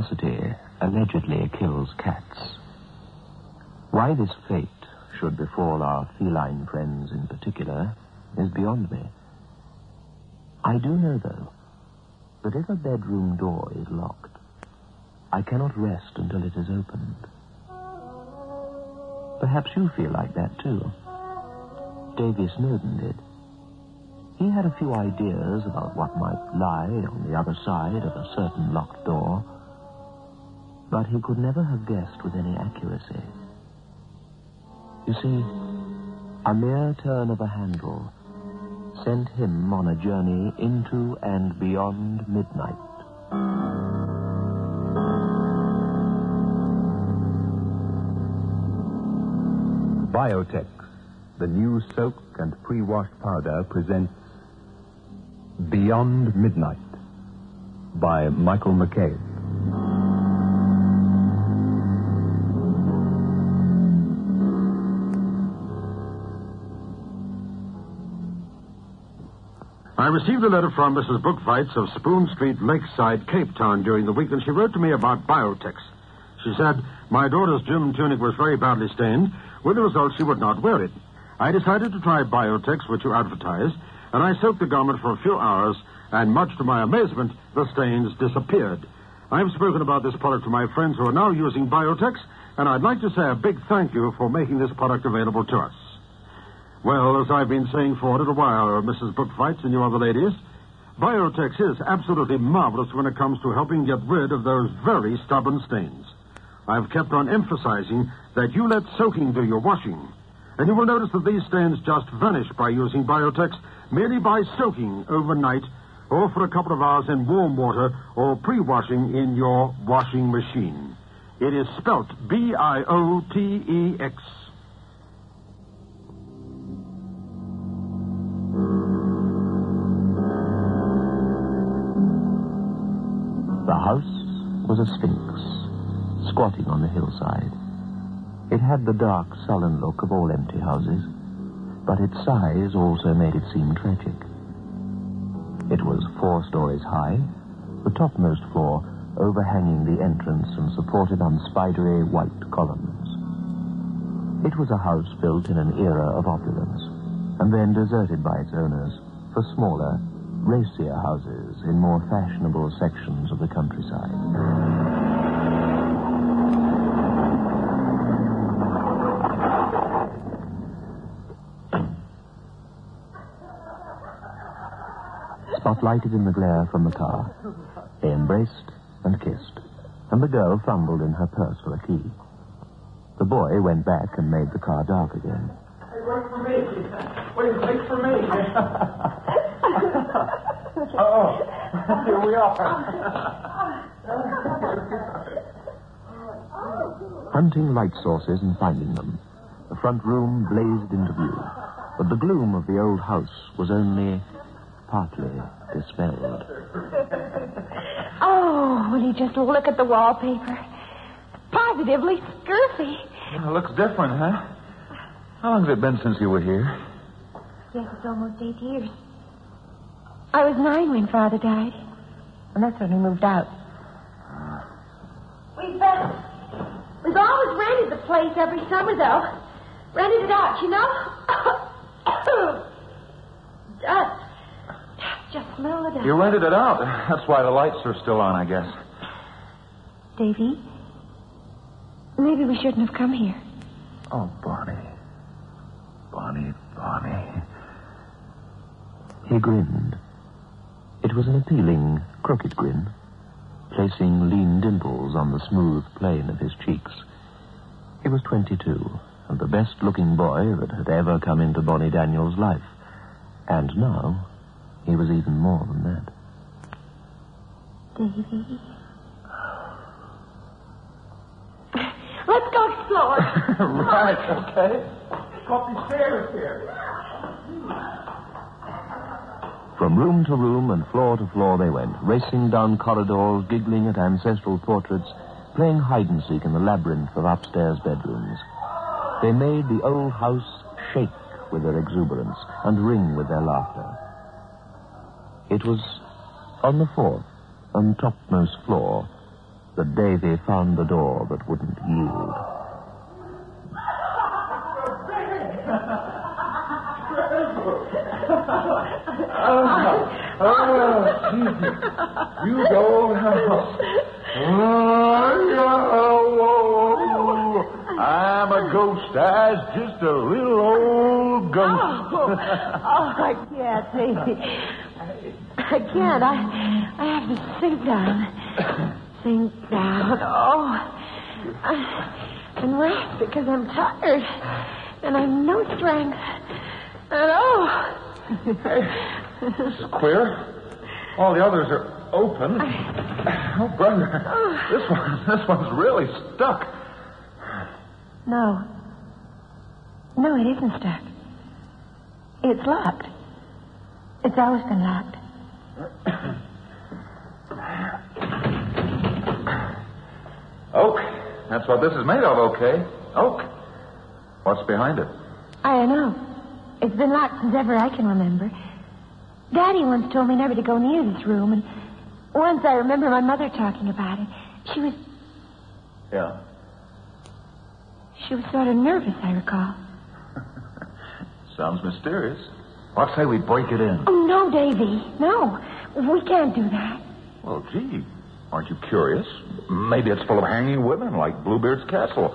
curiosity allegedly kills cats. Why this fate should befall our feline friends in particular is beyond me. I do know, though, that if a bedroom door is locked, I cannot rest until it is opened. Perhaps you feel like that, too. Davy Snowden did. He had a few ideas about what might lie on the other side of a certain locked door, but he could never have guessed with any accuracy. You see, a mere turn of a handle sent him on a journey into and beyond midnight. Biotex, the new soak and pre-washed powder, presents Beyond Midnight by Michael McCabe. I received a letter from Mrs. Bookfights of Spoon Street, Lakeside, Cape Town during the week, and she wrote to me about Biotex. She said, My daughter's gym tunic was very badly stained. With the result, she would not wear it. I decided to try Biotex, which you advertise, and I soaked the garment for a few hours, and much to my amazement, the stains disappeared. I've spoken about this product to my friends who are now using Biotex, and I'd like to say a big thank you for making this product available to us. Well, as I've been saying for a little while, Mrs. Bookfights and you other ladies, Biotex is absolutely marvelous when it comes to helping get rid of those very stubborn stains. I've kept on emphasizing that you let soaking do your washing. And you will notice that these stains just vanish by using Biotex merely by soaking overnight or for a couple of hours in warm water or pre-washing in your washing machine. It is spelt B-I-O-T-E-X. The house was a sphinx, squatting on the hillside. It had the dark, sullen look of all empty houses, but its size also made it seem tragic. It was four stories high, the topmost floor overhanging the entrance and supported on spidery white columns. It was a house built in an era of opulence, and then deserted by its owners for smaller, racier houses in more fashionable sections of the countryside. Spotlighted in the glare from the car, they embraced and kissed, and the girl fumbled in her purse for a key. The boy went back and made the car dark again. Wait for me. Wait, wait for me. oh, here we are. Hunting light sources and finding them, the front room blazed into view, but the gloom of the old house was only partly dispelled. Oh, will you just look at the wallpaper? Positively scurfy. It looks different, huh? How long has it been since you were here? Yes, it's almost eight years. I was nine when Father died. And that's when we moved out. We've, uh, we've always rented the place every summer, though. Rented it out, you know? Dust. Just smell the dust. You rented it out. That's why the lights are still on, I guess. Davy, maybe we shouldn't have come here. Oh, Bonnie. Bonnie, Bonnie. He grinned. It was an appealing, crooked grin, placing lean dimples on the smooth plane of his cheeks. He was 22, and the best-looking boy that had ever come into Bonnie Daniels' life. And now, he was even more than that. Davy. Let's go explore. right, okay. Up the stairs here. From room to room and floor to floor they went, racing down corridors, giggling at ancestral portraits, playing hide and seek in the labyrinth of upstairs bedrooms. They made the old house shake with their exuberance and ring with their laughter. It was on the fourth and topmost floor that Davy found the door that wouldn't yield. Oh, Jesus. You go now. Oh, I'm a ghost. I's just a little old ghost. Oh, oh, I can't, baby. I can't. I, I have to sink down. Sink down. Oh. I, and rest because I'm tired. And I've no strength. And oh. This is queer. All the others are open. Oh, brother. This one, this one's really stuck. No. No, it isn't stuck. It's locked. It's always been locked. Oak. That's what this is made of, okay? Eh? Oak. What's behind it? I don't know. It's been locked since ever I can remember. Daddy once told me never to go near this room, and once I remember my mother talking about it. She was Yeah. she was sort of nervous, I recall. Sounds mysterious. What say we break it in? Oh no, Davy. No. We can't do that. Well, gee, aren't you curious? Maybe it's full of hanging women like Bluebeard's castle.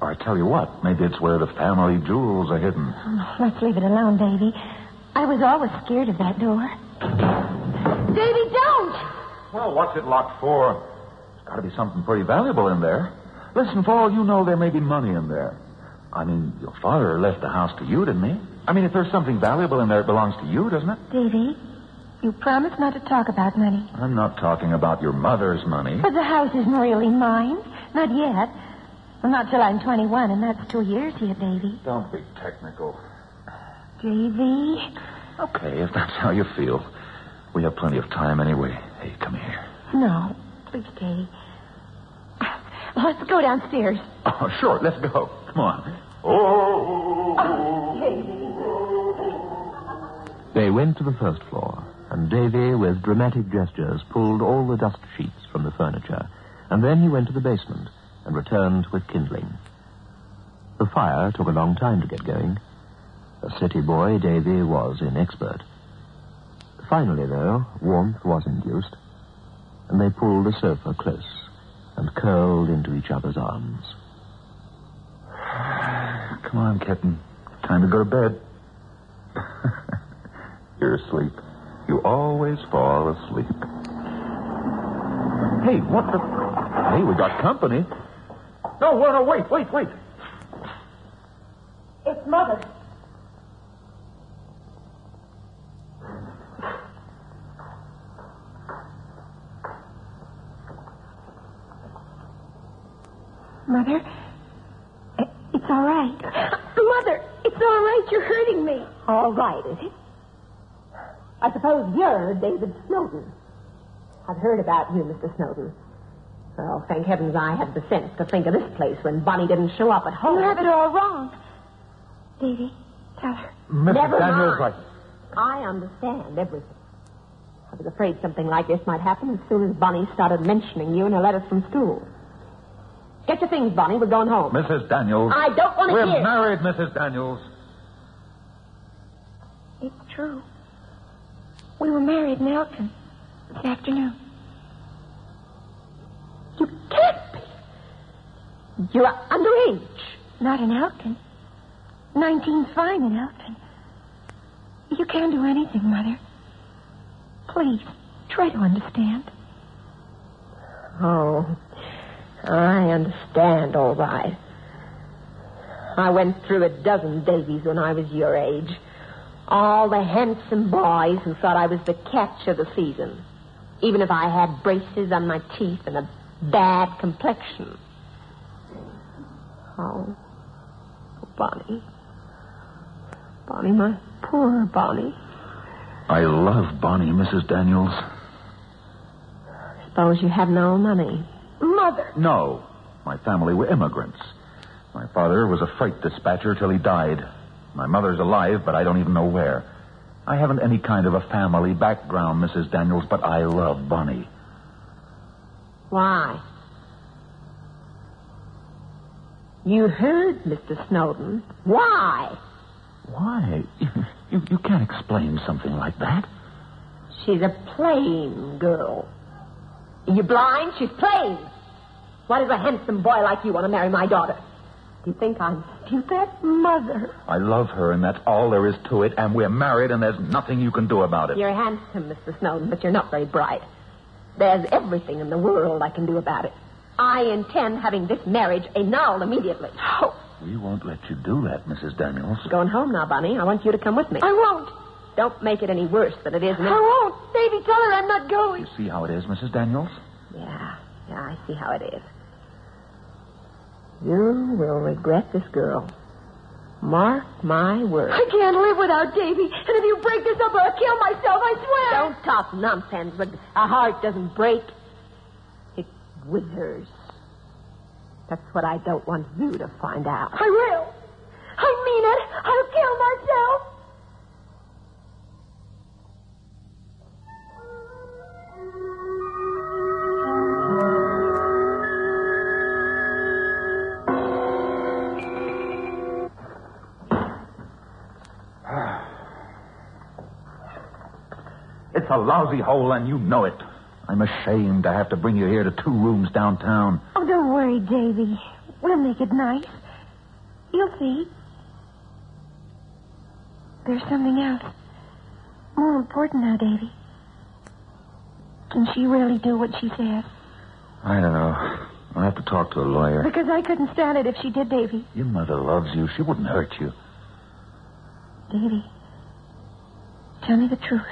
Or I tell you what, maybe it's where the family jewels are hidden. Oh, let's leave it alone, Davy. I was always scared of that door. Davy, don't! Well, what's it locked for? There's got to be something pretty valuable in there. Listen, for all you know, there may be money in there. I mean, your father left the house to you, didn't he? I mean, if there's something valuable in there, it belongs to you, doesn't it? Davy, you promised not to talk about money. I'm not talking about your mother's money. But the house isn't really mine. Not yet. Well, not till I'm 21, and that's two years yet, Davy. Don't be technical. Davy? Okay, if that's how you feel. We have plenty of time anyway. Hey, come here. No. Please, Davy. Let's go downstairs. Oh, sure, let's go. Come on. Oh. They went to the first floor, and Davy, with dramatic gestures, pulled all the dust sheets from the furniture, and then he went to the basement and returned with kindling. The fire took a long time to get going. A city boy, Davy was inexpert. Finally, though, warmth was induced, and they pulled the sofa close and curled into each other's arms. Come on, kitten. Time to go to bed. You're asleep. You always fall asleep. Hey, what the? Hey, we got company. No, no, no, wait, wait, wait. It's. Mother, all right. Mother, it's all right. You're hurting me. All right, is it? I suppose you're David Snowden. I've heard about you, Mr. Snowden. Well, thank heavens I had the sense to think of this place when Bonnie didn't show up at home. You have it all wrong. Davy, tell her. Mr. Never Daniels, mind. I understand everything. I was afraid something like this might happen as soon as Bonnie started mentioning you in her letters from school. Get your things, Bonnie. We're going home. Mrs. Daniels. I don't want to hear. We're hear. married, Mrs. Daniels. It's true. We were married in Elton this afternoon. You can't be. You're underage. Not in Elton. Nineteen's fine in Elton. You can do anything, Mother. Please, try to understand. Oh, I understand, all right. I went through a dozen Davies when I was your age. All the handsome boys who thought I was the catch of the season. Even if I had braces on my teeth and a bad complexion. Oh, Bonnie. Bonnie, my poor Bonnie. I love Bonnie, Mrs. Daniels. Suppose you have no money. Mother! No. My family were immigrants. My father was a freight dispatcher till he died. My mother's alive, but I don't even know where. I haven't any kind of a family background, Mrs. Daniels, but I love Bonnie. Why? You heard, Mr. Snowden. Why? Why? You, you can't explain something like that. She's a plain girl. Are you blind? She's plain. Why does a handsome boy like you want to marry my daughter? Do you think I'm stupid? Mother. I love her, and that's all there is to it, and we're married, and there's nothing you can do about it. You're handsome, Mr. Snowden, but you're not very bright. There's everything in the world I can do about it. I intend having this marriage annulled immediately. Oh, We won't let you do that, Mrs. Daniels. going home now, Bunny. I want you to come with me. I won't. Don't make it any worse than it is I now. won't. Davy, tell her I'm not going. You see how it is, Mrs. Daniels? Yeah, yeah, I see how it is. You will regret this girl. Mark my words. I can't live without Davy. And if you break this up, I'll kill myself, I swear. Don't talk nonsense. But a heart doesn't break. It withers. That's what I don't want you to find out. I will. I mean a lousy hole, and you know it. I'm ashamed to have to bring you here to two rooms downtown. Oh, don't worry, Davy. We'll make it nice. You'll see. There's something else. More important now, Davy. Can she really do what she says? I don't know. I'll have to talk to a lawyer. Because I couldn't stand it if she did, Davy. Your mother loves you. She wouldn't hurt you. Davy, tell me the truth.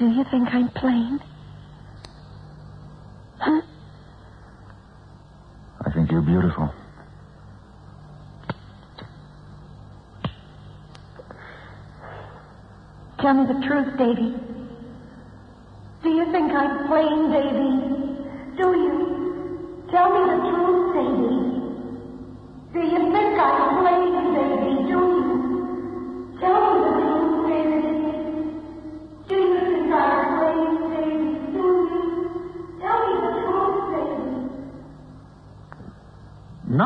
Do you think I'm plain? Huh? I think you're beautiful. Tell me the truth, Davy. Do you think I'm plain, Davy? Do you? Tell me the truth, Davy. Do you think I'm plain,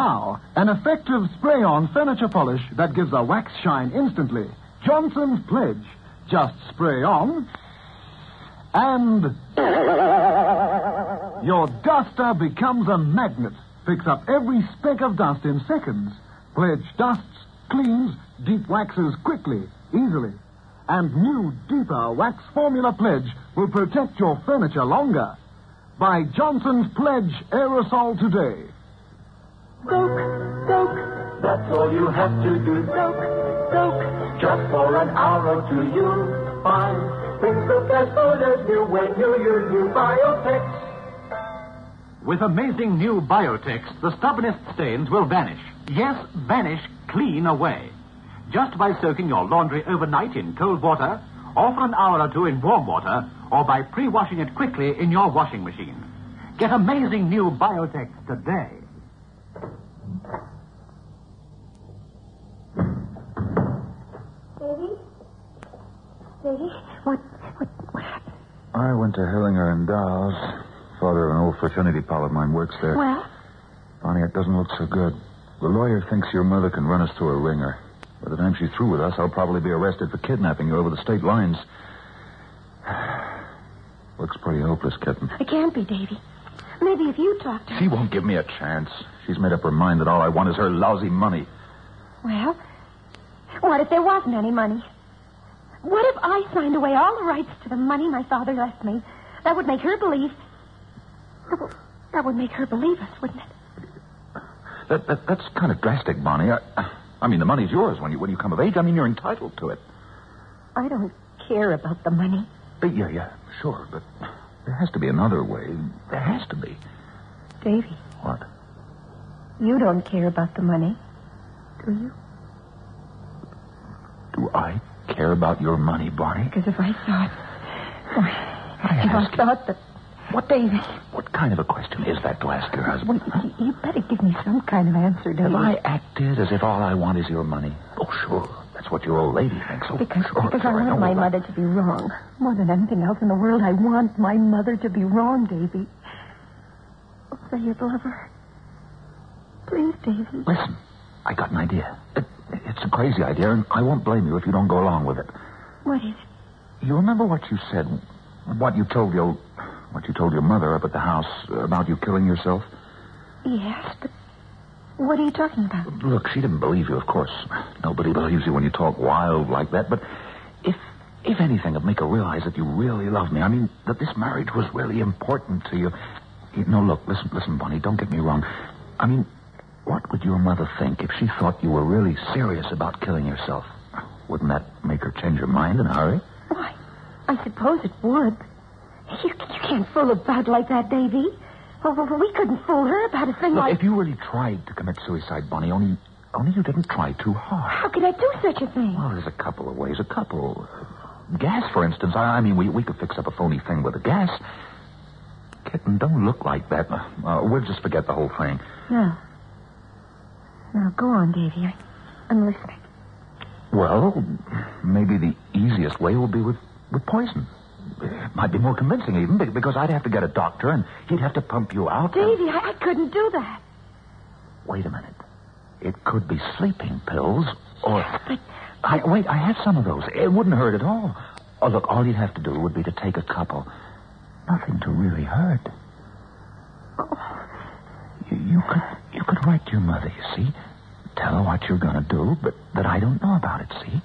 Now, an effective spray-on furniture polish that gives a wax shine instantly. Johnson's Pledge. Just spray on, and your duster becomes a magnet. Picks up every speck of dust in seconds. Pledge dusts, cleans, deep waxes quickly, easily. And new, deeper wax formula Pledge will protect your furniture longer. Buy Johnson's Pledge aerosol today. Soak, soak, That's all you have to do. soak, soak. Just for an hour or two, you'll find things look as good as new when you use new Biotex. With amazing new Biotex, the stubbornest stains will vanish. Yes, vanish clean away. Just by soaking your laundry overnight in cold water, or for an hour or two in warm water, or by pre-washing it quickly in your washing machine. Get amazing new Biotex today. Davy? Davy? What, what, what happened? I went to Hellinger and Dow's. Father of an old fraternity pal of mine works there. Well, Bonnie, it doesn't look so good. The lawyer thinks your mother can run us through a ringer. By the time she's through with us, I'll probably be arrested for kidnapping you over the state lines. Looks pretty hopeless, kitten. it can't be, Davy. Maybe if you talk to her. She won't give me a chance. She's made up her mind that all I want is her lousy money. Well, what if there wasn't any money? What if I signed away all the rights to the money my father left me? That would make her believe. That would, that would make her believe us, wouldn't it? That, that that's kind of drastic, Bonnie. I, I mean, the money's yours when you when you come of age. I mean, you're entitled to it. I don't care about the money. Uh, yeah, yeah, sure, but there has to be another way. There has to be. Davy, What? you don't care about the money, do you? Do I care about your money, Barney? Because if I thought. I If I ask, thought that. What, Davy? what kind of a question is that to ask your Well, husband? you, you better give me some kind of answer, Davy. Have I acted as if all I want is your money? Oh, sure. That's what your old lady thinks. Oh, Because, sure, because sure, I want my all that. mother to be wrong. More than anything else in the world, I want my mother to be wrong, Davy. Oh, say you'd love her. Please, Davy. Listen, I got an idea. It, it's a crazy idea, and I won't blame you if you don't go along with it. What is it? You remember what you said, what you told your, what you told your mother up at the house about you killing yourself? Yes, but what are you talking about? Look, she didn't believe you, of course. Nobody believes you when you talk wild like that. But if, if anything, it'd make her realize that you really love me. I mean, that this marriage was really important to you. you no, look, listen, listen, Bonnie. Don't get me wrong. I mean, what would your mother think if she thought you were really serious about killing yourself? Wouldn't that make her change her mind in a hurry? Why, I suppose it would. You, you can't fool about like that, Davy. Well, we couldn't fool her about a thing Look, like... if you really tried to commit suicide, Bonnie, only, only you didn't try too hard. How could I do such a thing? Well, there's a couple of ways. A couple. Gas, for instance. I, I mean, we, we could fix up a phony thing with a gas. Kitten, don't look like that. Uh, we'll just forget the whole thing. No. Now, go on, Davy. I'm listening. Well, maybe the easiest way will be with, with poison. It might be more convincing, even, because I'd have to get a doctor, and he'd have to pump you out. Davy, I, I couldn't do that. Wait a minute. It could be sleeping pills, or... But I, wait, I have some of those. It wouldn't hurt at all. Oh, look, all you'd have to do would be to take a couple. Nothing to really hurt. Oh. You, you could you could write to your mother, you see. Tell her what you're going to do, but that I don't know about it, see?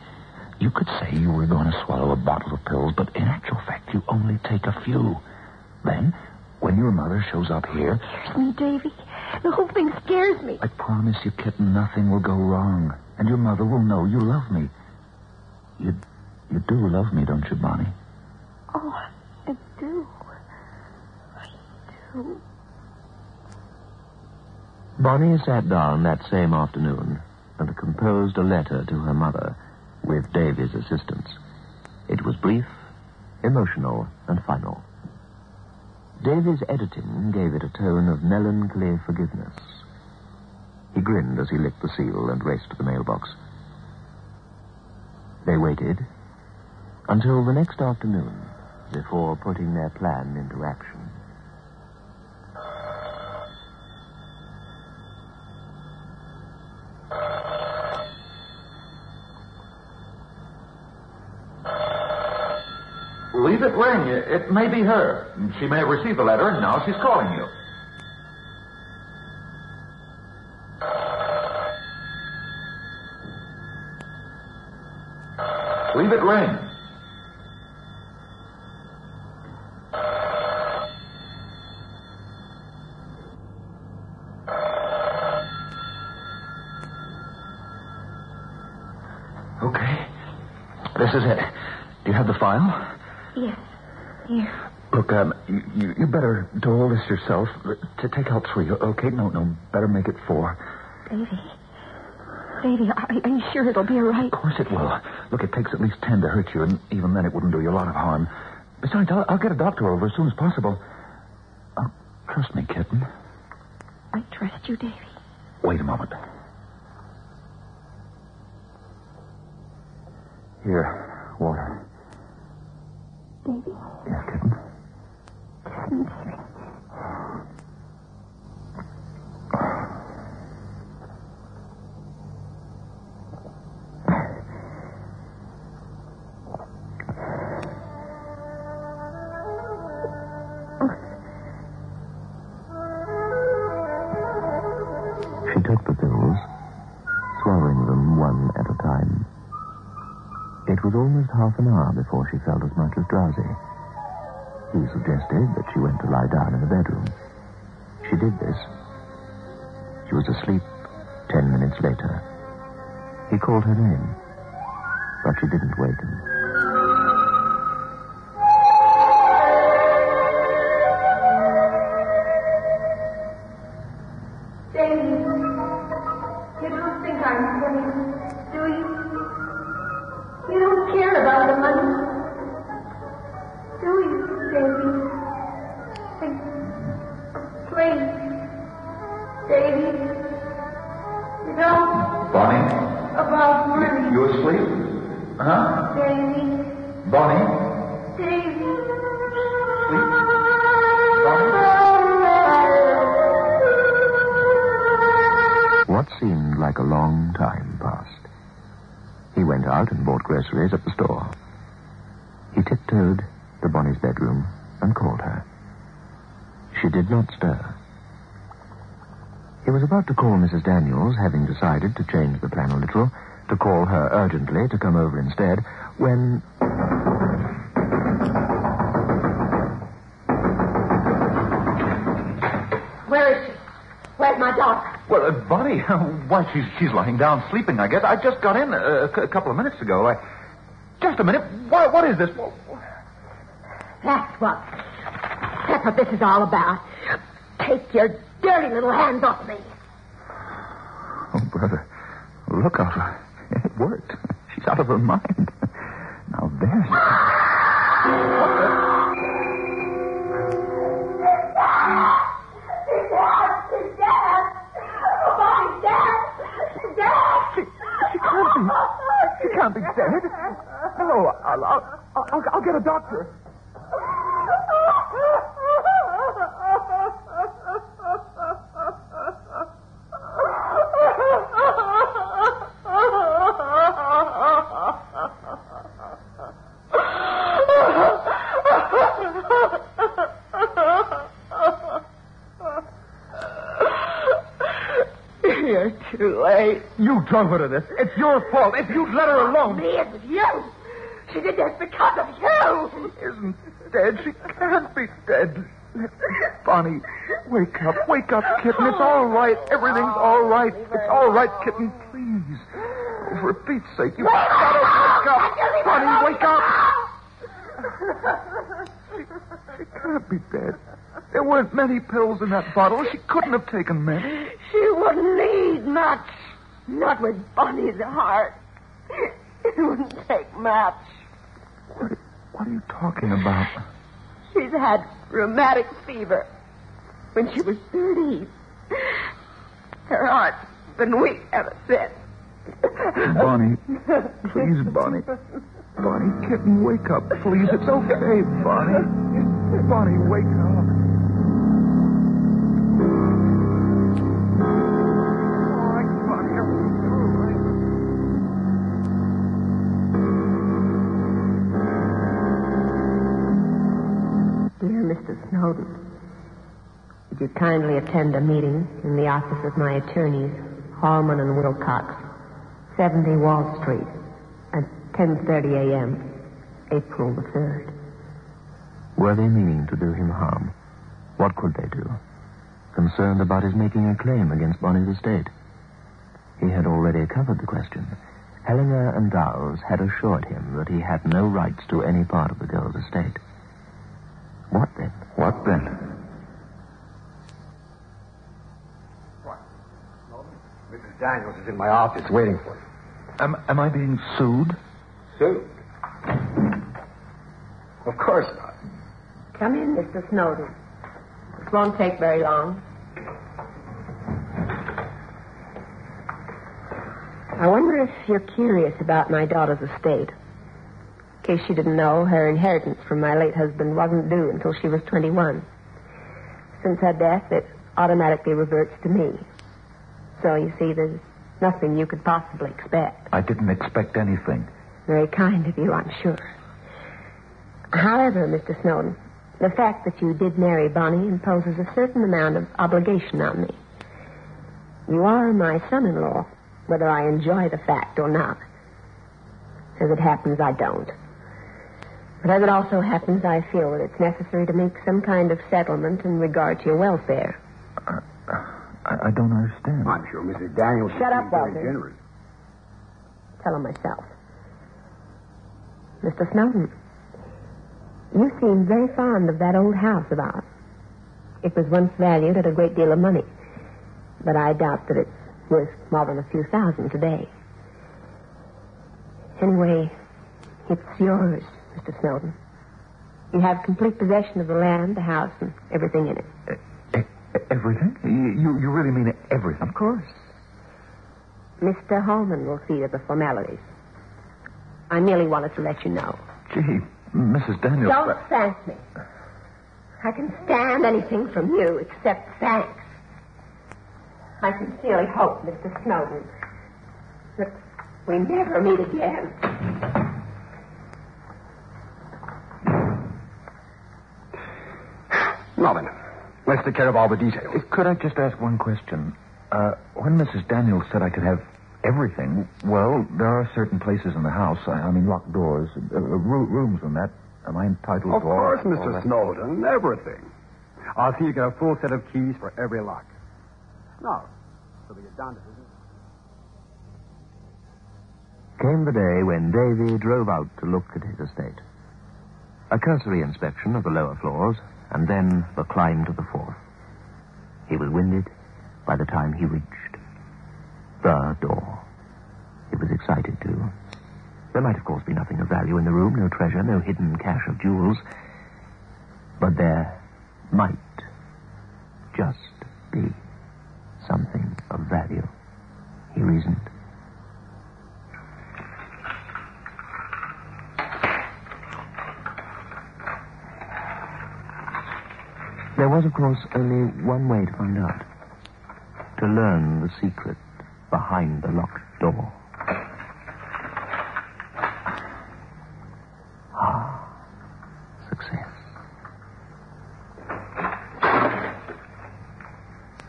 You could say you were going to swallow a bottle of pills, but in actual fact, you only take a few. Then, when your mother shows up here, here's me, Davy. The whole thing scares me. I promise you, kitten, nothing will go wrong. And your mother will know you love me. You, you do love me, don't you, Bonnie? Oh, I do. I do. Bonnie sat down that same afternoon and composed a letter to her mother with Davy's assistance. It was brief, emotional, and final. Davy's editing gave it a tone of melancholy forgiveness. He grinned as he licked the seal and raced to the mailbox. They waited until the next afternoon before putting their plan into action. Leave it ring. It, may be her. She may have received the letter, and now she's calling you. Leave it ring. Okay. This is it. Do you have the file? Yes. Here. Look, um, you, you, you better do all this yourself. To take out three, okay? No, no, better make it four. Davy. Davy, are, are you sure it'll be all right? Of course it will. Look, it takes at least ten to hurt you, and even then it wouldn't do you a lot of harm. Besides, I'll, I'll get a doctor over as soon as possible. Oh, trust me, kitten. I trust you, Davy. Wait a moment. Here, water. Davy. Hour before she felt as much as drowsy. He suggested that she went to lie down in the bedroom. She did this. She was asleep ten minutes later. He called her name, but she didn't waken. Mrs. Daniels, having decided to change the plan a little, to call her urgently to come over instead, when. Where is she? Where's my daughter? Well, uh, Bonnie, why, she's, she's lying down sleeping, I guess. I just got in a, a, c- a couple of minutes ago. I... Just a minute. What, what is this? That's what. That's what this is all about. Take your dirty little hands off me. Oh. Look out. It worked. She's out of her mind. Now, there's... She, can't be. She can't be dead. No, I'll, I'll, I'll, I'll get a doctor. You're too late. You drove her to this. It's your fault. If you'd let her alone. Me, it was you. She did this because of you. Isn't dead. She can't be dead. Bonnie, wake up. Wake up, kitten. It's all right. Everything's all right. It's all right, kitten. Please. Oh, for Pete's sake, you gotta wake up. Bonnie, wake up. She, she can't be dead. There weren't many pills in that bottle. She couldn't have taken many. She wouldn't need much. Not with Bonnie's heart. It wouldn't take much. What, what are you talking about? She's had rheumatic fever when she was 13. Her heart's been weak ever since. Bonnie, please, Bonnie. Bonnie, kitten, wake up, please. It's okay, Bonnie. Bonnie, wake up. Snowden, would you kindly attend a meeting in the office of my attorneys, Hallman and Wilcox, 70 Wall Street, at 10.30 a.m., April the 3rd? Were they meaning to do him harm? What could they do? Concerned about his making a claim against Bonnie's estate? He had already covered the question. Helena and Dowles had assured him that he had no rights to any part of the girl's estate. What then? What then? What? Mrs. Daniels is in my office waiting for you. Am, am I being sued? Sued? Of course not. Come in, Mr. Snowden. This won't take very long. I wonder if you're curious about my daughter's estate. In case she didn't know, her inheritance from my late husband wasn't due until she was 21. Since her death, it automatically reverts to me. So, you see, there's nothing you could possibly expect. I didn't expect anything. Very kind of you, I'm sure. However, Mr. Snowden, the fact that you did marry Bonnie imposes a certain amount of obligation on me. You are my son-in-law, whether I enjoy the fact or not. As it happens, I don't. But as it also happens, I feel that it's necessary to make some kind of settlement in regard to your welfare. I, I don't understand. I'm sure Mrs. Daniels Shut is up, very Walter. generous. Tell him myself. Mr. Snowden, you seem very fond of that old house of ours. It was once valued at a great deal of money, but I doubt that it's worth more than a few thousand today. Anyway, it's yours, Mr. Snowden. You have complete possession of the land, the house, and everything in it. E- everything? You, you really mean everything? Of course. Mr. Holman will see to the formalities. I merely wanted to let you know. Gee, Mrs. Daniels. Don't thank me. I can stand anything from you except thanks. I sincerely hope, Mr. Snowden, that we never meet again. Take care of all the details. Could I just ask one question? Uh, when Mrs. Daniels said I could have everything, well, there are certain places in the house, I, I mean locked doors, uh, uh, rooms and that. Am I entitled Of to all- Of course, Mr. that? Snowden, everything. I'll see you get a full set of keys for every lock. Now, so we get down to business. Came the day when Davy drove out to look at his estate. A cursory inspection of the lower floors, and then the climb to the fourth. He was winded by the time he reached the door. He was excited, too. There might, of course, be nothing of value in the room, no treasure, no hidden cache of jewels. But there might just be something of value, he reasoned. There was, of course, only one way to find out. To learn the secret behind the locked door. Ah, success.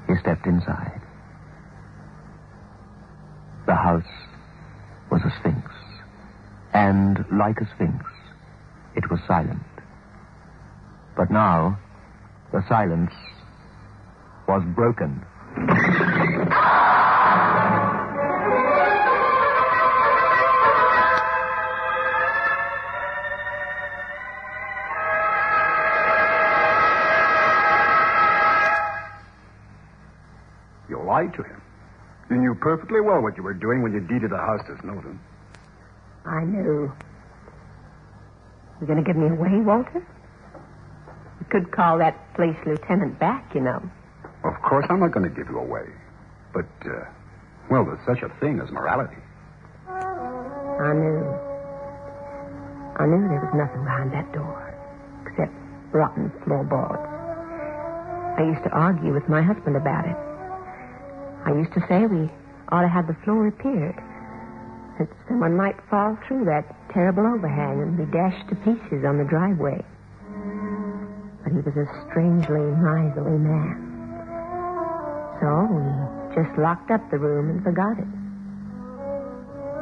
He stepped inside. The house was a sphinx. And like a sphinx, it was silent. But now, the silence was broken. You lied to him. You knew perfectly well what you were doing when you deeded the house to Snowden. I knew. You're going to give me away, Walter? Could call that police lieutenant back, you know. Of course, I'm not going to give you away. But, uh, well, there's such a thing as morality. I knew. I knew there was nothing behind that door except rotten floorboards. I used to argue with my husband about it. I used to say we ought to have the floor repaired. That someone might fall through that terrible overhang and be dashed to pieces on the driveway. But he was a strangely miserly man. So we just locked up the room and forgot it.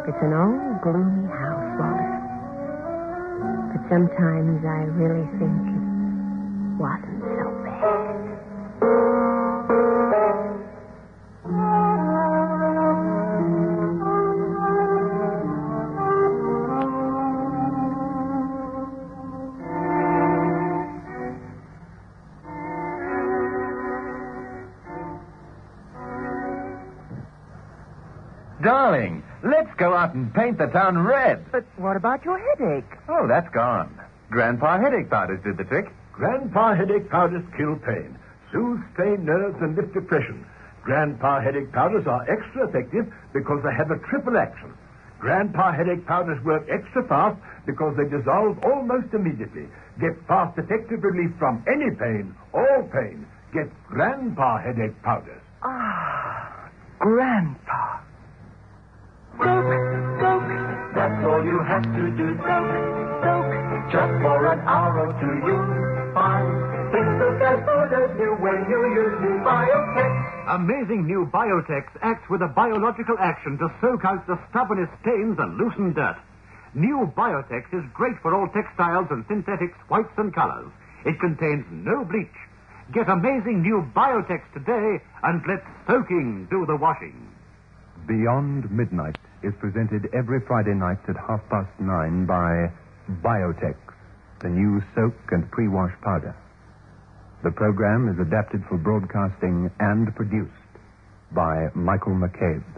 It's an old, gloomy house, Walter. But sometimes I really think it wasn't so bad. And paint the town red. But what about your headache? Oh, that's gone. Grandpa headache powders did the trick. Grandpa headache powders kill pain, soothe strained nerves, and lift depression. Grandpa headache powders are extra effective because they have a triple action. Grandpa headache powders work extra fast because they dissolve almost immediately. Get fast, effective relief from any pain, all pain. Get Grandpa headache powders. Ah, Grandpa. Soak, soak, all you have to do. Soak, soak, just for an hour or two you'll find things look as good as new when you use new Biotex. Amazing new Biotex acts with a biological action to soak out the stubbornest stains and loosen dirt. New Biotex is great for all textiles and synthetics, whites and colors. It contains no bleach. Get amazing new Biotex today and let soaking do the washing. Beyond Midnight is presented every Friday night at half past nine by Biotex, the new soak and pre-wash powder. The program is adapted for broadcasting and produced by Michael McCabe.